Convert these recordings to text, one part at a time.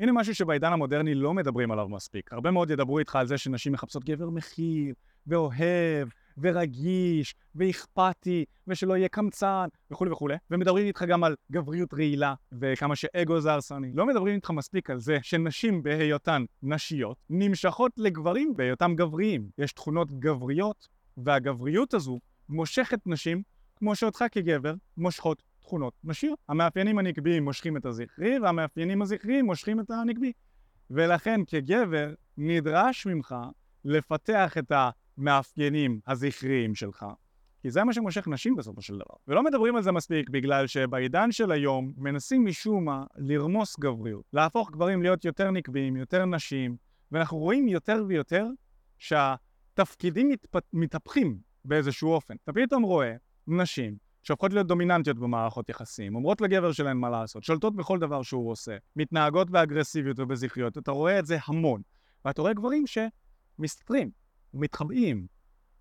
הנה משהו שבעידן המודרני לא מדברים עליו מספיק. הרבה מאוד ידברו איתך על זה שנשים מחפשות גבר מכיל, ואוהב, ורגיש, ואכפתי, ושלא יהיה קמצן, וכולי וכולי. ומדברים איתך גם על גבריות רעילה, וכמה שאגו זה הרסני. לא מדברים איתך מספיק על זה שנשים בהיותן נשיות, נמשכות לגברים בהיותם גבריים. יש תכונות גבריות, והגבריות הזו מושכת נשים, כמו שאותך כגבר מושכות תכונות נשיות. המאפיינים הנקביים מושכים את הזכרי, והמאפיינים הזכריים מושכים את הנקבי. ולכן כגבר נדרש ממך לפתח את המאפיינים הזכריים שלך, כי זה מה שמושך נשים בסופו של דבר. ולא מדברים על זה מספיק בגלל שבעידן של היום מנסים משום מה לרמוס גבריות, להפוך גברים להיות יותר נקביים, יותר נשים, ואנחנו רואים יותר ויותר שהתפקידים מתפ... מתהפכים באיזשהו אופן. אתה פתאום רואה נשים שהופכות להיות דומיננטיות במערכות יחסים, אומרות לגבר שלהן מה לעשות, שולטות בכל דבר שהוא עושה, מתנהגות באגרסיביות ובזכריות, אתה רואה את זה המון. ואתה רואה גברים שמסתתרים, מתחבאים,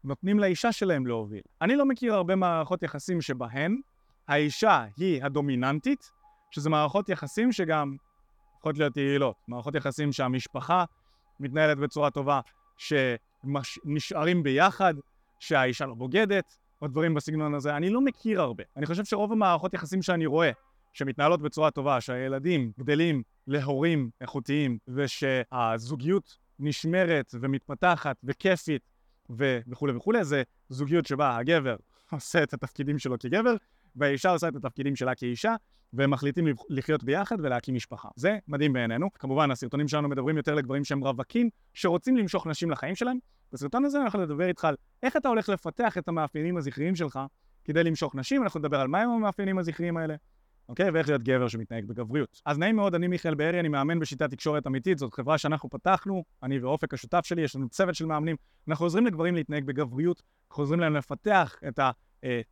נותנים לאישה שלהם להוביל. אני לא מכיר הרבה מערכות יחסים שבהן האישה היא הדומיננטית, שזה מערכות יחסים שגם יכולות להיות יעילות. מערכות יחסים שהמשפחה מתנהלת בצורה טובה, שנשארים ביחד, שהאישה לא בוגדת, או דברים בסגנון הזה. אני לא מכיר הרבה. אני חושב שרוב המערכות יחסים שאני רואה, שמתנהלות בצורה טובה, שהילדים גדלים להורים איכותיים, ושהזוגיות נשמרת ומתפתחת וכיפית ו- וכולי וכולי, זה זוגיות שבה הגבר עושה את התפקידים שלו כגבר, והאישה עושה את התפקידים שלה כאישה, והם מחליטים לחיות ביחד ולהקים משפחה. זה מדהים בעינינו. כמובן, הסרטונים שלנו מדברים יותר לגברים שהם רווקים, שרוצים למשוך נשים לחיים שלהם. בסרטון הזה אני הולך לדבר איתך על איך אתה הולך לפתח את המאפיינים הזכריים שלך כדי למשוך נשים, אנחנו נדבר על מהם המאפיינים הזכריים האלה, אוקיי? ואיך להיות גבר שמתנהג בגבריות. אז נעים מאוד, אני מיכאל בארי, אני מאמן בשיטת תקשורת אמיתית, זאת חברה שאנחנו פתחנו, אני ואופק השותף שלי, יש לנו צוות של מאמנים, אנחנו עוזרים לגברים להתנהג בגבריות, אנחנו עוזרים להם לפתח את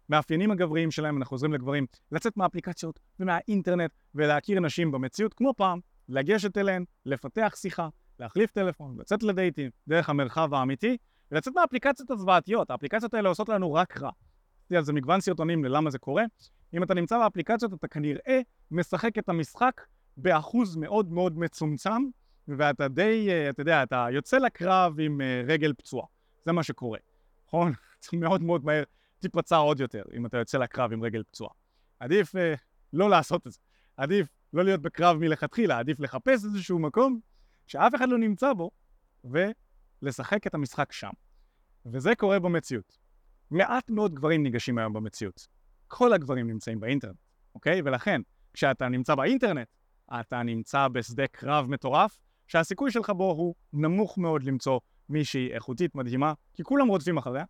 המאפיינים הגבריים שלהם, אנחנו עוזרים לגברים לצאת מהאפליקציות ומהאינטרנט ולהכיר נשים במציאות, כמו פעם, לגשת אליהן, לפתח שיחה, להחליף טלפון, לצאת לדייטים דרך המרחב האמיתי, ולצאת מהאפליקציות הזוועתיות, האפליקציות האלה עושות לנו רק רע. עשיתי על זה מגוון סרטונים ללמה זה קורה. אם אתה נמצא באפליקציות אתה כנראה משחק את המשחק באחוז מאוד מאוד מצומצם, ואתה די, אה, אתה יודע, אתה יוצא לקרב עם אה, רגל פצועה. זה מה שקורה, נכון? זה מאוד מאוד מהר תיפצע עוד יותר אם אתה יוצא לקרב עם רגל פצועה. עדיף אה, לא לעשות את זה. עדיף לא להיות בקרב מלכתחילה, עדיף לחפש איזשהו מקום שאף אחד לא נמצא בו, ולשחק את המשחק שם. וזה קורה במציאות. מעט מאוד גברים ניגשים היום במציאות. כל הגברים נמצאים באינטרנט, אוקיי? ולכן, כשאתה נמצא באינטרנט, אתה נמצא בשדה קרב מטורף, שהסיכוי שלך בו הוא נמוך מאוד למצוא מישהי איכותית מדהימה, כי כולם רודפים אחריה,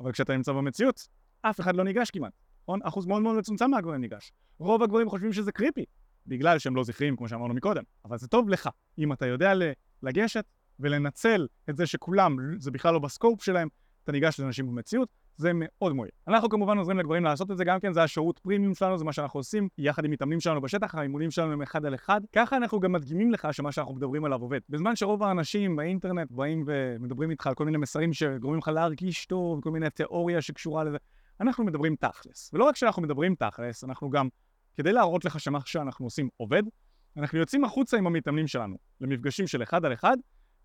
אבל כשאתה נמצא במציאות, אף אחד לא ניגש כמעט, נכון? אחוז מאוד מאוד מצומצם מהגברים ניגש. רוב הגברים חושבים שזה קריפי, בגלל שהם לא זכריים, כמו שאמרנו מקודם. אבל זה טוב לך, אם אתה יודע לגשת ולנצל את זה שכולם, זה בכלל לא בסקופ שלהם, אתה ניגש לאנשים במציאות, זה מאוד מועיל. אנחנו כמובן עוזרים לגברים לעשות את זה גם כן, זה השירות פרימיום שלנו, זה מה שאנחנו עושים יחד עם מתאמנים שלנו בשטח, האימונים שלנו הם אחד על אחד. ככה אנחנו גם מדגימים לך שמה שאנחנו מדברים עליו עובד. בזמן שרוב האנשים באינטרנט באים ומדברים איתך על כל מיני מסרים שגורמים לך להרגיש טוב, כל מיני תיאוריה שקשורה לזה, אנחנו מדברים תכלס. ולא רק שאנחנו מדברים תכלס, אנחנו גם, כדי להראות לך שמה שאנחנו עושים עובד, אנחנו יוצאים החוצה עם המתאמנים שלנו, למפגשים של אחד על אחד,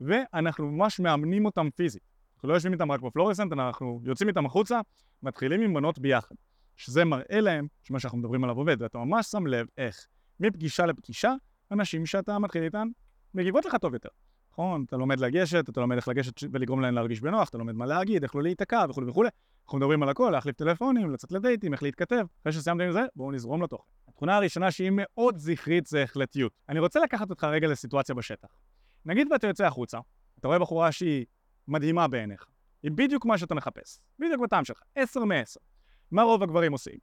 ואנחנו ממש מאמנים אותם פיזית. אנחנו לא יושבים איתם רק בפלורסנט, אנחנו יוצאים איתם החוצה, מתחילים עם בנות ביחד. שזה מראה להם שמה שאנחנו מדברים עליו עובד, ואתה ממש שם לב איך מפגישה לפגישה, אנשים שאתה מתחיל איתן מגיבות לך טוב יותר. נכון? אתה לומד לגשת, אתה לומד איך לגשת ולגרום להם להרגיש בנוח, אתה לומד מה להגיד, איך לא להיתקע וכולי וכולי. אנחנו מדברים על הכל, להחליף טלפונים, לצאת לדייטים, איך להתכתב. אחרי שסיימתם עם זה, בואו נזרום לתוכן. התכונה הראשונה שהיא מאוד זכרית זה החלטיות. אני רוצה לקחת אותך רגע לסיטואציה בשטח. נגיד ואתה יוצא החוצה, אתה רואה בחורה שהיא מדהימה בעיניך. היא בדיוק מה שאתה מחפש. בדיוק בטעם שלך. עשר מעשר. מה רוב הגברים עושים?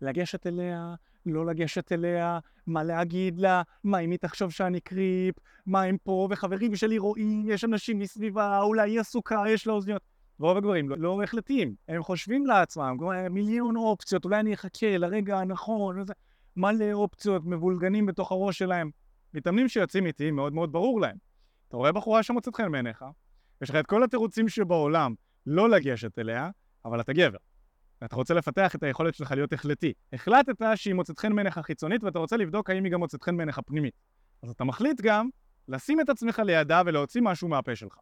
לגשת אליה, לא לגשת אליה, מה להגיד לה, מה אם היא תחשוב שאני קריפ, מה אם פה, וחברים שלי רואים, יש אנשים מסביבה, אולי היא עסוקה, יש לה אוזניות. רוב הגברים לא, לא החלטיים, הם חושבים לעצמם, מיליון אופציות, אולי אני אחכה לרגע הנכון, וזה, מלא אופציות מבולגנים בתוך הראש שלהם. מתאמנים שיוצאים איתי, מאוד מאוד ברור להם. אתה רואה בחורה שמוצאת חן בעיניך, יש לך את כל התירוצים שבעולם לא לגשת אליה, אבל אתה גבר. ואתה רוצה לפתח את היכולת שלך להיות החלטי. החלטת שהיא מוצאת חן בעיניך חיצונית ואתה רוצה לבדוק האם היא גם מוצאת חן בעיניך פנימית. אז אתה מחליט גם לשים את עצמך לידה ולהוציא משהו מהפה שלך.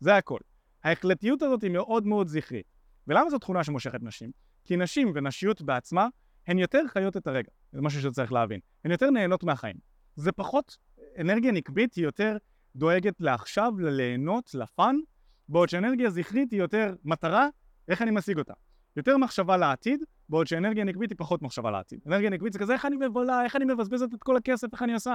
זה הכל. ההחלטיות הזאת היא מאוד מאוד זכרית. ולמה זו תכונה שמושכת נשים? כי נשים ונשיות בעצמה הן יותר חיות את הרגע. זה משהו שצריך להבין. הן יותר נהנות מהחיים. זה פחות, אנרגיה נקבית היא יותר דואגת לעכשיו, לליהנות, לפאן, בעוד שאנרגיה זכרית היא יותר מטרה, איך אני משיג אותה. יותר מחשבה לעתיד, בעוד שאנרגיה נקבית היא פחות מחשבה לעתיד. אנרגיה נקבית זה כזה איך אני מבלה, איך אני מבזבזת את כל הכסף, איך אני עושה.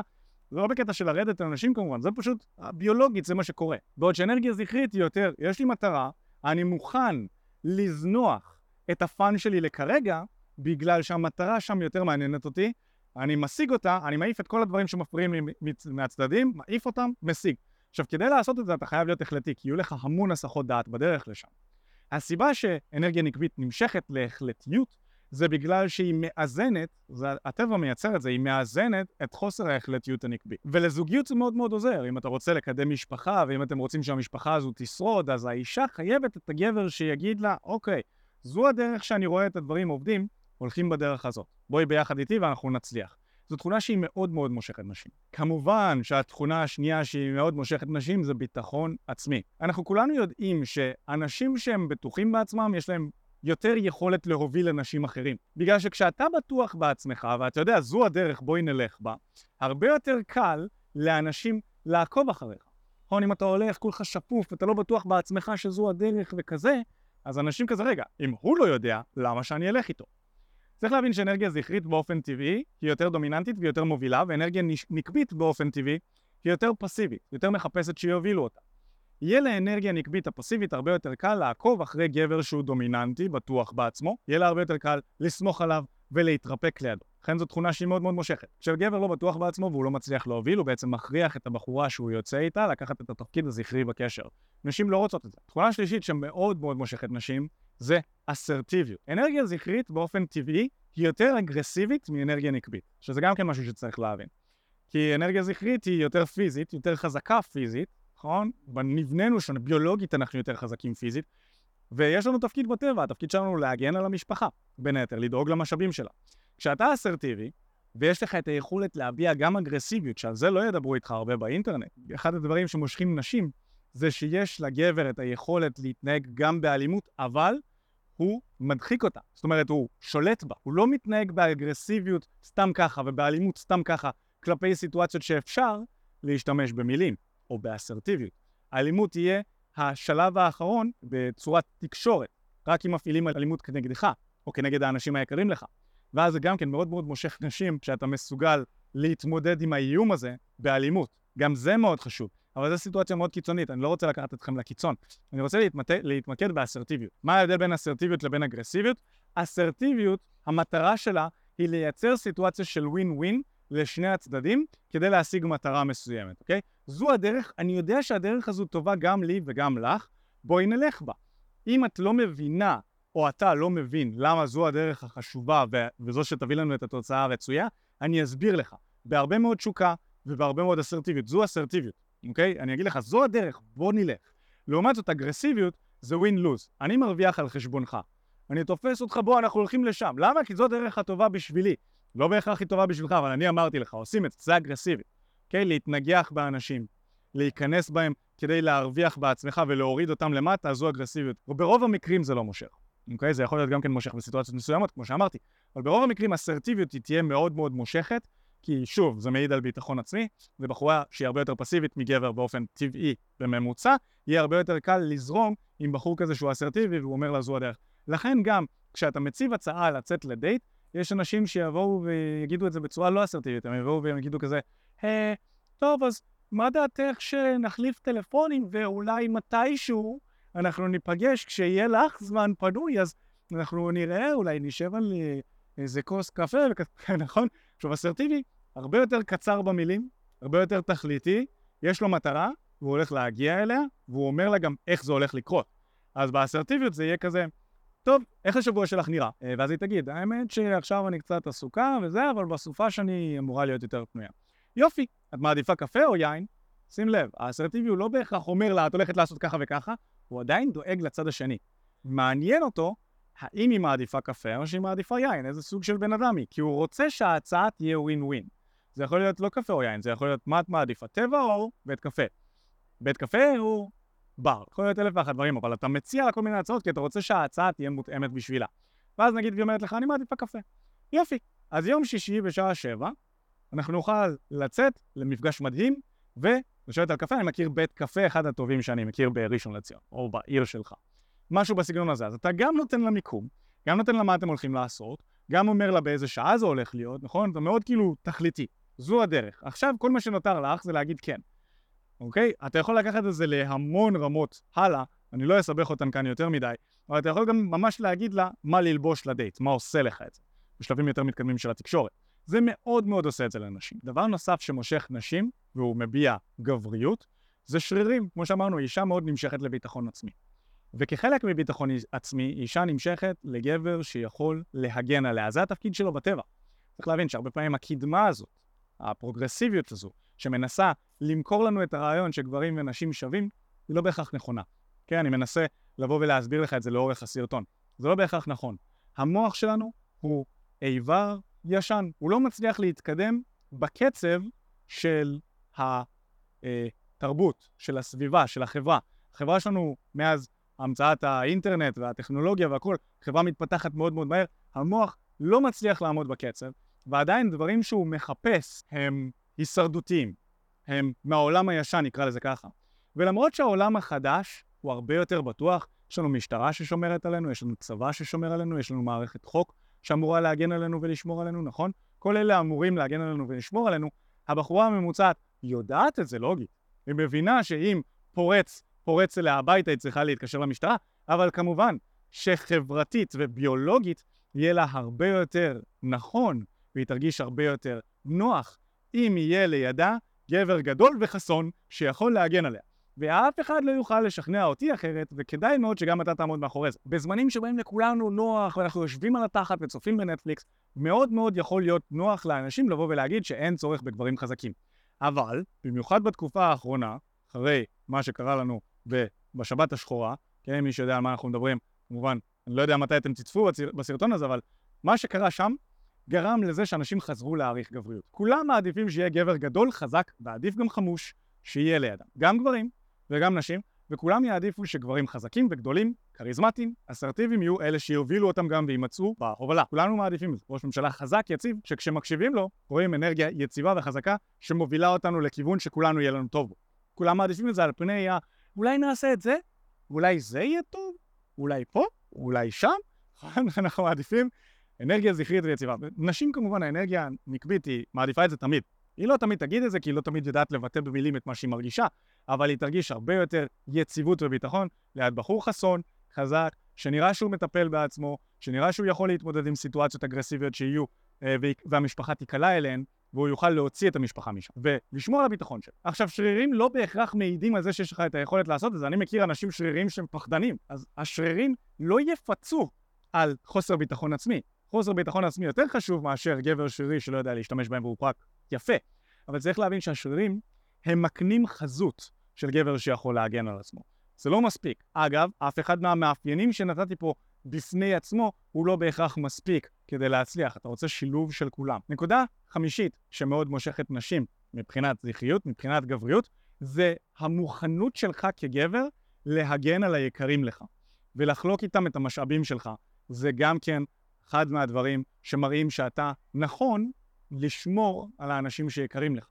זה לא בקטע של לרדת על אנשים כמובן, זה פשוט ביולוגית, זה מה שקורה. בעוד שאנרגיה זכרית היא יותר, יש לי מטרה, אני מוכן לזנוח את הפאן שלי לכרגע, בגלל שהמטרה שם יותר מעניינת אותי, אני משיג אותה, אני מעיף את כל הדברים שמפריעים לי מהצדדים, מעיף אותם, משיג. עכשיו, כדי לעשות את זה אתה חייב להיות החלטי, כי יהיו לך המון הסחות דעת בדרך לשם. הסיבה שאנרגיה נקבית נמשכת להחלטיות, זה בגלל שהיא מאזנת, זה, הטבע מייצר את זה, היא מאזנת את חוסר ההחלטיות הנקבי. ולזוגיות זה מאוד מאוד עוזר, אם אתה רוצה לקדם משפחה, ואם אתם רוצים שהמשפחה הזו תשרוד, אז האישה חייבת את הגבר שיגיד לה, אוקיי, זו הדרך שאני רואה את הדברים עובדים, הולכים בדרך הזאת. בואי ביחד איתי ואנחנו נצליח. זו תכונה שהיא מאוד מאוד מושכת נשים. כמובן שהתכונה השנייה שהיא מאוד מושכת נשים זה ביטחון עצמי. אנחנו כולנו יודעים שאנשים שהם בטוחים בעצמם, יש להם יותר יכולת להוביל אנשים אחרים. בגלל שכשאתה בטוח בעצמך, ואתה יודע, זו הדרך, בואי נלך בה, הרבה יותר קל לאנשים לעקוב אחריך. נכון, אם אתה הולך כולך שפוף ואתה לא בטוח בעצמך שזו הדרך וכזה, אז אנשים כזה, רגע, אם הוא לא יודע, למה שאני אלך איתו? צריך להבין שאנרגיה זכרית באופן טבעי היא יותר דומיננטית ויותר מובילה, ואנרגיה נקבית באופן טבעי היא יותר פסיבית, יותר מחפשת שיובילו אותה. יהיה לאנרגיה נקבית הפסיבית הרבה יותר קל לעקוב אחרי גבר שהוא דומיננטי, בטוח בעצמו, יהיה לה הרבה יותר קל לסמוך עליו ולהתרפק לידו. לכן זו תכונה שהיא מאוד מאוד מושכת. כשגבר לא בטוח בעצמו והוא לא מצליח להוביל, הוא בעצם מכריח את הבחורה שהוא יוצא איתה לקחת את התפקיד הזכרי בקשר. נשים לא רוצות את זה. תכונה שלישית שמאוד מאוד מושכת נשים זה אסרטיביות. אנרגיה זכרית באופן טבעי היא יותר אגרסיבית מאנרגיה נקבית, שזה גם כן משהו שצריך להבין. כי אנרגיה זכרית היא יותר פיזית, יותר חזקה פיזית, נכון? בנבננו שלנו, ביולוגית אנחנו יותר חזקים פיזית, ויש לנו תפקיד בטבע, התפקיד שלנו להגן על המשפחה, בין היתר, לדאוג למשאבים שלה. כשאתה אסרטיבי, ויש לך את היכולת להביע גם אגרסיביות, שעל זה לא ידברו איתך הרבה באינטרנט, אחד הדברים שמושכים נשים זה שיש לגבר את היכולת להתנהג גם באלימות, אבל הוא מדחיק אותה. זאת אומרת, הוא שולט בה. הוא לא מתנהג באגרסיביות סתם ככה ובאלימות סתם ככה כלפי סיטואציות שאפשר להשתמש במילים או באסרטיביות. האלימות תהיה השלב האחרון בצורת תקשורת, רק אם מפעילים אלימות כנגדך או כנגד האנשים היקרים לך. ואז זה גם כן מאוד מאוד מושך נשים שאתה מסוגל להתמודד עם האיום הזה באלימות. גם זה מאוד חשוב. אבל זו סיטואציה מאוד קיצונית, אני לא רוצה לקחת אתכם לקיצון. אני רוצה להתמת... להתמקד באסרטיביות. מה ההבדל בין אסרטיביות לבין אגרסיביות? אסרטיביות, המטרה שלה היא לייצר סיטואציה של ווין ווין לשני הצדדים כדי להשיג מטרה מסוימת, אוקיי? זו הדרך, אני יודע שהדרך הזו טובה גם לי וגם לך, בואי נלך בה. אם את לא מבינה, או אתה לא מבין למה זו הדרך החשובה ו- וזו שתביא לנו את התוצאה הרצויה, אני אסביר לך. בהרבה מאוד תשוקה ובהרבה מאוד אסרטיביות. זו אסרטיביות. אוקיי? אני אגיד לך, זו הדרך, בוא נלך. לעומת זאת, אגרסיביות זה win-lose. אני מרוויח על חשבונך. אני תופס אותך, בוא, אנחנו הולכים לשם. למה? כי זו הדרך הטובה בשבילי. לא בהכרח היא טובה בשבילך, אבל אני אמרתי לך, עושים את זה, זה אגרסיבי. אוקיי? להתנגח באנשים, להיכנס בהם כדי להרוויח בעצמך ולהוריד אותם למטה, זו אגרסיביות. וברוב המקרים זה לא מושך. אוקיי? זה יכול להיות גם כן מושך בסיטואציות מסוימות, כמו שאמרתי. אבל ברוב המקרים אסרטיביות היא תהיה מאוד מאוד מושכת, כי שוב, זה מעיד על ביטחון עצמי, ובחורה שהיא הרבה יותר פסיבית מגבר באופן טבעי בממוצע, יהיה הרבה יותר קל לזרום עם בחור כזה שהוא אסרטיבי והוא אומר לה זו הדרך. לכן גם, כשאתה מציב הצעה לצאת לדייט, יש אנשים שיבואו ויגידו את זה בצורה לא אסרטיבית, הם יבואו והם יגידו כזה, אה, טוב, אז מה דעתך שנחליף טלפונים ואולי מתישהו אנחנו ניפגש כשיהיה לך זמן פנוי, אז אנחנו נראה, אולי נשב על אה, איזה כוס קפה, נכון? עכשיו, אסרטיבי הרבה יותר קצר במילים, הרבה יותר תכליתי, יש לו מטרה, והוא הולך להגיע אליה, והוא אומר לה גם איך זה הולך לקרות. אז באסרטיביות זה יהיה כזה, טוב, איך השבוע שלך נראה? אה, ואז היא תגיד, האמת שעכשיו אני קצת עסוקה וזה, אבל בסופה שאני אמורה להיות יותר פנויה. יופי, את מעדיפה קפה או יין? שים לב, האסרטיבי הוא לא בהכרח אומר לה, את הולכת לעשות ככה וככה, הוא עדיין דואג לצד השני. מעניין אותו האם היא מעדיפה קפה או שהיא מעדיפה יין, איזה סוג של בן אדם היא, כי הוא רוצה שההצעה תהיה ווין ווין. זה יכול להיות לא קפה או יין, זה יכול להיות מה את מעדיפה, טבע או בית קפה. בית קפה הוא בר, יכול להיות אלף ואחת דברים, אבל אתה מציע לה כל מיני הצעות כי אתה רוצה שההצעה תהיה מותאמת בשבילה. ואז נגיד היא אומרת לך, אני מעדיפה קפה. יופי. אז יום שישי בשעה שבע, אנחנו נוכל לצאת למפגש מדהים, ולשבת על קפה, אני מכיר בית קפה אחד הטובים שאני מכיר בראשון לציון, או בעיר שלך. משהו בסגנון הזה. אז אתה גם נותן לה מיקום, גם נותן לה מה אתם הולכים לעשות, גם אומר לה באיזה שעה זה הולך להיות, נכון? אתה מאוד כאילו תכליתי. זו הדרך. עכשיו כל מה שנותר לך זה להגיד כן. אוקיי? אתה יכול לקחת את זה להמון רמות הלאה, אני לא אסבך אותן כאן יותר מדי, אבל אתה יכול גם ממש להגיד לה מה ללבוש לדייט, מה עושה לך את זה, בשלבים יותר מתקדמים של התקשורת. זה מאוד מאוד עושה את זה לנשים. דבר נוסף שמושך נשים, והוא מביע גבריות, זה שרירים. כמו שאמרנו, אישה מאוד נמשכת לביטחון עצמי. וכחלק מביטחון עצמי, אישה נמשכת לגבר שיכול להגן עליה. זה התפקיד שלו בטבע. צריך להבין שהרבה פעמים הקדמה הזאת, הפרוגרסיביות הזו, שמנסה למכור לנו את הרעיון שגברים ונשים שווים, היא לא בהכרח נכונה. כן, אני מנסה לבוא ולהסביר לך את זה לאורך הסרטון. זה לא בהכרח נכון. המוח שלנו הוא איבר ישן, הוא לא מצליח להתקדם בקצב של התרבות, של הסביבה, של החברה. החברה שלנו, מאז המצאת האינטרנט והטכנולוגיה והכול, חברה מתפתחת מאוד מאוד מהר, המוח לא מצליח לעמוד בקצב, ועדיין דברים שהוא מחפש הם הישרדותיים, הם מהעולם הישן, נקרא לזה ככה. ולמרות שהעולם החדש הוא הרבה יותר בטוח, יש לנו משטרה ששומרת עלינו, יש לנו צבא ששומר עלינו, יש לנו מערכת חוק שאמורה להגן עלינו ולשמור עלינו, נכון? כל אלה אמורים להגן עלינו ולשמור עלינו. הבחורה הממוצעת יודעת את זה לוגית. היא מבינה שאם פורץ, פורץ אליה הביתה, היא צריכה להתקשר למשטרה, אבל כמובן שחברתית וביולוגית יהיה לה הרבה יותר נכון, והיא תרגיש הרבה יותר נוח, אם יהיה לידה גבר גדול וחסון שיכול להגן עליה. ואף אחד לא יוכל לשכנע אותי אחרת, וכדאי מאוד שגם אתה תעמוד מאחורי זה. בזמנים שבהם לכולנו נוח, ואנחנו יושבים על התחת וצופים בנטפליקס, מאוד מאוד יכול להיות נוח לאנשים לבוא ולהגיד שאין צורך בגברים חזקים. אבל, במיוחד בתקופה האחרונה, אחרי מה שקרה לנו בשבת השחורה, כן, מי שיודע על מה אנחנו מדברים, כמובן, אני לא יודע מתי אתם תצפו בסרטון הזה, אבל מה שקרה שם גרם לזה שאנשים חזרו להעריך גבריות. כולם מעדיפים שיהיה גבר גדול, חזק, ועדיף גם חמוש, שיהיה לידם. גם גברים, וגם נשים, וכולם יעדיפו שגברים חזקים וגדולים, כריזמטיים, אסרטיביים יהיו אלה שיובילו אותם גם ויימצאו בהובלה. כולנו מעדיפים את זה. ראש ממשלה חזק, יציב, שכשמקשיבים לו, רואים אנרגיה יציבה וחזקה שמובילה אותנו לכיוון שכולנו יהיה לנו טוב בו. כולם מעדיפים את זה על פני ה... אולי נעשה את זה, אולי זה יהיה טוב, אולי פה, אולי שם. אנחנו מעדיפים אנרגיה זכרית ויציבה. נשים כמובן, האנרגיה הנקבית היא מעדיפה את זה תמיד. היא לא תמיד תגיד את זה, כי היא לא תמיד יודעת לבטא במילים את מה שהיא מרגישה, אבל היא תרגיש הרבה יותר יציבות וביטחון ליד בחור חסון, חזק, שנראה שהוא מטפל בעצמו, שנראה שהוא יכול להתמודד עם סיטואציות אגרסיביות שיהיו, אה, והמשפחה תיקלע אליהן, והוא יוכל להוציא את המשפחה משם, ולשמור על הביטחון שלו. עכשיו, שרירים לא בהכרח מעידים על זה שיש לך את היכולת לעשות את זה. אני מכיר אנשים שרירים שהם פחדנים, אז השרירים לא יפצו על חוסר ביטחון עצמי. חוסר ביטחון עצמי יותר חשוב מאשר גבר שרירי שלא יודע להשתמש בהם והוא פרק יפה. אבל צריך להבין שהשרירים הם מקנים חזות של גבר שיכול להגן על עצמו. זה לא מספיק. אגב, אף אחד מהמאפיינים שנתתי פה בפני עצמו הוא לא בהכרח מספיק כדי להצליח. אתה רוצה שילוב של כולם. נקודה חמישית שמאוד מושכת נשים מבחינת זכריות, מבחינת גבריות, זה המוכנות שלך כגבר להגן על היקרים לך ולחלוק איתם את המשאבים שלך. זה גם כן אחד מהדברים שמראים שאתה נכון לשמור על האנשים שיקרים לך.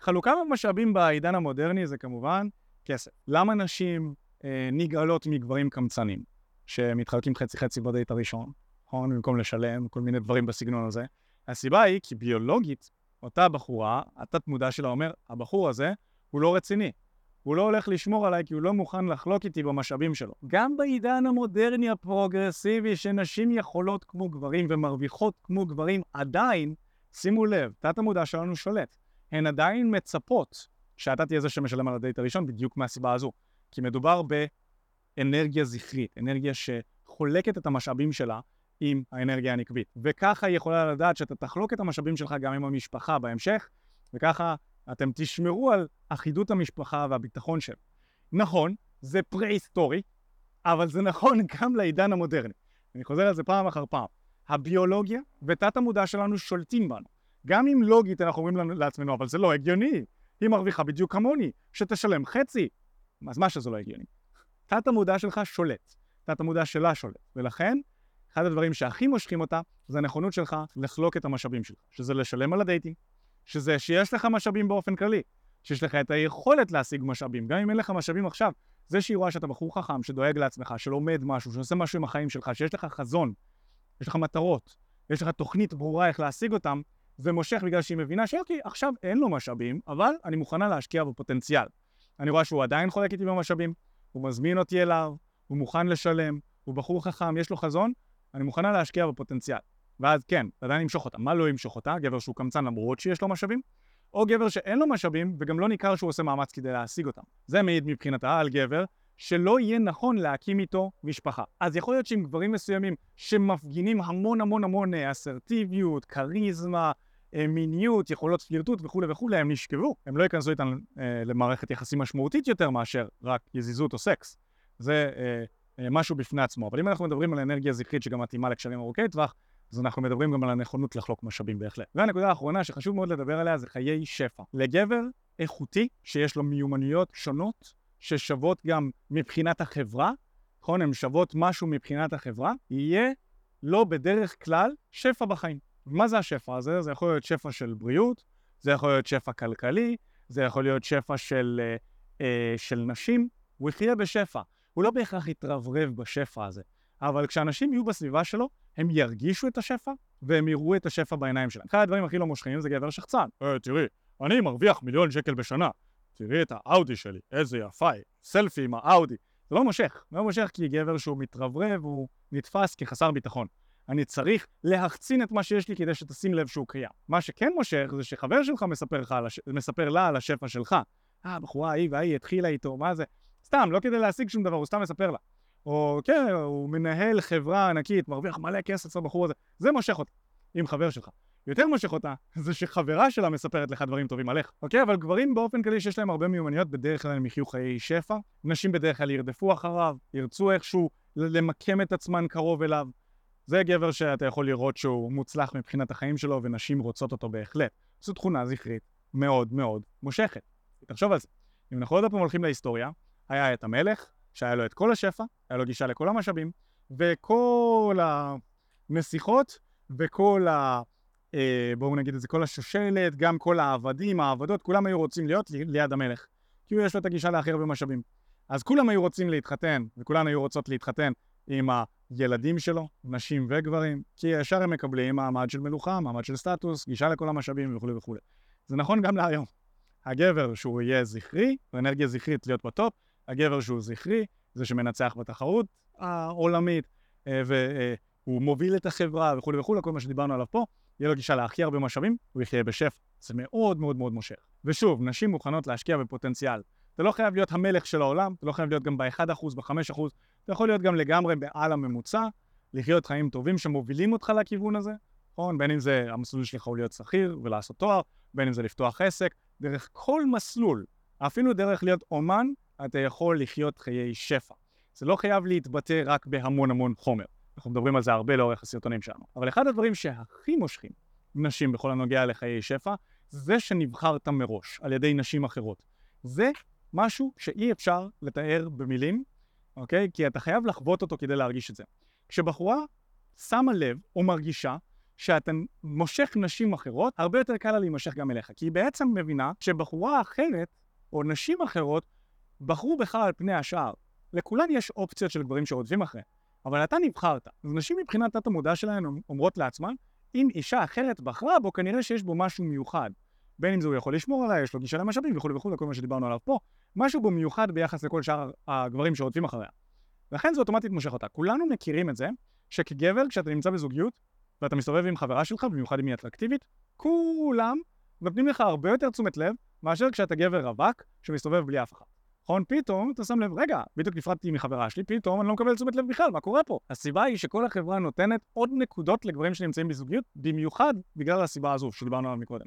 חלוקה במשאבים בעידן המודרני זה כמובן כסף. למה נשים אה, נגאלות מגברים קמצנים, שמתחלקים חצי חצי בדייט הראשון, נכון? במקום לשלם, כל מיני דברים בסגנון הזה? הסיבה היא כי ביולוגית, אותה בחורה, התת מודע שלה אומר, הבחור הזה הוא לא רציני. הוא לא הולך לשמור עליי כי הוא לא מוכן לחלוק איתי במשאבים שלו. גם בעידן המודרני הפרוגרסיבי, שנשים יכולות כמו גברים ומרוויחות כמו גברים, עדיין, שימו לב, תת המודע שלנו שולט. הן עדיין מצפות שאתה תהיה זה שמשלם על הדייט הראשון בדיוק מהסיבה הזו. כי מדובר באנרגיה זכרית, אנרגיה שחולקת את המשאבים שלה עם האנרגיה הנקבית. וככה היא יכולה לדעת שאתה תחלוק את המשאבים שלך גם עם המשפחה בהמשך, וככה אתם תשמרו על אחידות המשפחה והביטחון שלה. נכון, זה פרה-היסטורי, אבל זה נכון גם לעידן המודרני. אני חוזר על זה פעם אחר פעם. הביולוגיה ותת המודע שלנו שולטים בנו. גם אם לוגית אנחנו אומרים לעצמנו, אבל זה לא הגיוני. היא מרוויחה בדיוק כמוני, שתשלם חצי. אז מה שזה לא הגיוני. תת המודע שלך שולט, תת המודע שלה שולט, ולכן אחד הדברים שהכי מושכים אותה זה הנכונות שלך לחלוק את המשאבים שלך, שזה לשלם על ה dating, שזה שיש לך משאבים באופן כללי, שיש לך את היכולת להשיג משאבים, גם אם אין לך משאבים עכשיו, זה שהיא רואה שאתה בחור חכם, שדואג לעצמך, שלומד משהו, שעושה משהו עם החיים שלך, שיש לך חזון, יש לך מטרות, יש לך תוכנית ברורה איך להשיג אותם, זה מושך בגלל שהיא מבינה שאוקיי, עכשיו אין לו משאבים, אבל אני מוכנה להשקיע בפוטנציאל. אני רואה שהוא עדיין חולק איתי במשאבים, הוא מזמין אותי אליו, הוא מוכן לשלם, הוא בחור חכם, יש לו חזון, אני מוכנה להשקיע בפוטנציאל. ואז כן, עדיין ימשוך אותה. מה לא ימשוך אותה? גבר שהוא קמצן למרות שיש לו משאבים, או גבר שאין לו משאבים וגם לא ניכר שהוא עושה מאמץ כדי להשיג אותם. זה מעיד מבחינתה על גבר שלא יהיה נכון להקים איתו משפחה. אז יכול להיות שעם גברים מסוימים שמפגינים המון המון המון אה, אסרטיביות, כריזמה, אה, מיניות, יכולות פלירטוט וכולי וכולי, הם נשכבו. הם לא ייכנסו איתן אה, למערכת יחסים משמעותית יותר מאשר רק יזיזות או סקס. זה אה, אה, משהו בפני עצמו. אבל אם אנחנו מדברים על אנרגיה זכרית שגם מתאימה לקשרים ארוכי טווח, אז אנחנו מדברים גם על הנכונות לחלוק משאבים בהחלט. והנקודה האחרונה שחשוב מאוד לדבר עליה זה חיי שפע. לגבר איכותי, שיש לו מיומנויות שונות, ששוות גם מבחינת החברה, נכון? הן שוות משהו מבחינת החברה, יהיה לו בדרך כלל שפע בחיים. מה זה השפע הזה? זה יכול להיות שפע של בריאות, זה יכול להיות שפע כלכלי, זה יכול להיות שפע של, אה, אה, של נשים, הוא יחיה בשפע. הוא לא בהכרח יתרברב בשפע הזה, אבל כשאנשים יהיו בסביבה שלו, הם ירגישו את השפע, והם יראו את השפע בעיניים שלהם. אחד הדברים הכי לא מושכים זה גבר שחצן. אה, תראי, אני מרוויח מיליון שקל בשנה. תראי את האאודי שלי, איזה יפה היא. סלפי עם האאודי. זה לא מושך. לא מושך כי גבר שהוא מתרברב, הוא נתפס כחסר ביטחון. אני צריך להחצין את מה שיש לי כדי שתשים לב שהוא קיים. מה שכן מושך זה שחבר שלך מספר, הש... מספר לה על השפע שלך. אה, הבחורה ההיא וההיא התחילה איתו, מה זה? סתם, לא כדי להשיג שום דבר, הוא סתם מספר לה. או כן, הוא מנהל חברה ענקית, מרוויח מלא כסף לבחור הזה. זה מושך אותה, עם חבר שלך. יותר מושך אותה, זה שחברה שלה מספרת לך דברים טובים עליך. אוקיי? אבל גברים באופן כללי שיש להם הרבה מיומנויות, בדרך כלל הם יחיו חיי שפע. נשים בדרך כלל ירדפו אחריו, ירצו איכשהו למקם את עצמן קרוב אליו. זה גבר שאתה יכול לראות שהוא מוצלח מבחינת החיים שלו, ונשים רוצות אותו בהחלט. זו תכונה זכרית מאוד מאוד מושכת. תחשוב על זה. אם אנחנו עוד פעם הולכים להיסטוריה, היה את המלך, שהיה לו את כל השפע, היה לו גישה לכל המשאבים, וכל הנסיכות, וכל ה... אה, בואו נגיד את זה, כל השושלת, גם כל העבדים, העבדות, כולם היו רוצים להיות ליד המלך. כי הוא יש לו את הגישה להכי הרבה משאבים. אז כולם היו רוצים להתחתן, וכולן היו רוצות להתחתן עם הילדים שלו, נשים וגברים, כי ישר הם מקבלים מעמד של מלוכה, מעמד של סטטוס, גישה לכל המשאבים וכולי וכולי. זה נכון גם להיום. הגבר שהוא יהיה זכרי, ואנרגיה זכרית להיות בטופ, הגבר שהוא זכרי, זה שמנצח בתחרות העולמית, אה, והוא מוביל את החברה וכולי וכולי, כל מה שדיברנו עליו פה, יהיה לו גישה להכי הרבה משאבים, הוא יחיה בשפע. זה מאוד מאוד מאוד מושך. ושוב, נשים מוכנות להשקיע בפוטנציאל. אתה לא חייב להיות המלך של העולם, אתה לא חייב להיות גם ב-1%, ב-5%, אתה יכול להיות גם לגמרי מעל הממוצע, לחיות חיים טובים שמובילים אותך לכיוון הזה, נכון? בין אם זה המסלול שלך הוא להיות שכיר ולעשות תואר, בין אם זה לפתוח עסק, דרך כל מסלול, אפילו דרך להיות אומן, אתה יכול לחיות חיי שפע. זה לא חייב להתבטא רק בהמון המון חומר. אנחנו מדברים על זה הרבה לאורך הסרטונים שלנו. אבל אחד הדברים שהכי מושכים נשים בכל הנוגע לחיי שפע, זה שנבחרת מראש על ידי נשים אחרות. זה משהו שאי אפשר לתאר במילים, אוקיי? כי אתה חייב לחוות אותו כדי להרגיש את זה. כשבחורה שמה לב או מרגישה שאתה מושך נשים אחרות, הרבה יותר קל לה להימשך גם אליך. כי היא בעצם מבינה שבחורה אחרת, או נשים אחרות, בחרו בך על פני השאר. לכולן יש אופציות של גברים שרודפים אחריהן. אבל אתה נבחרת. אז נשים מבחינת תת המודע שלהן אומרות לעצמן, אם אישה אחרת בחרה בו, כנראה שיש בו משהו מיוחד. בין אם זה הוא יכול לשמור עליה, יש לו גישה למשאבים וכולי וכולי, כל מה שדיברנו עליו פה, משהו בו מיוחד ביחס לכל שאר הגברים שרודפים אחריה. לכן זה אוטומטית מושך אותה. כולנו מכירים את זה, שכגבר, כשאתה נמצא בזוגיות, ואתה מסתובב עם חברה שלך, במיוחד אם היא אטרקטיבית, כולם נותנים לך הרבה יותר תשומת לב, מאשר כשאתה גבר רווק, שמסתובב בלי אף אחד. נכון? פתאום אתה שם לב, רגע, בדיוק נפרדתי מחברה שלי, פתאום אני לא מקבל תשומת לב בכלל, מה קורה פה? הסיבה היא שכל החברה נותנת עוד נקודות לגברים שנמצאים בזוגיות, במיוחד בגלל הסיבה הזו שדיברנו עליו מקודם.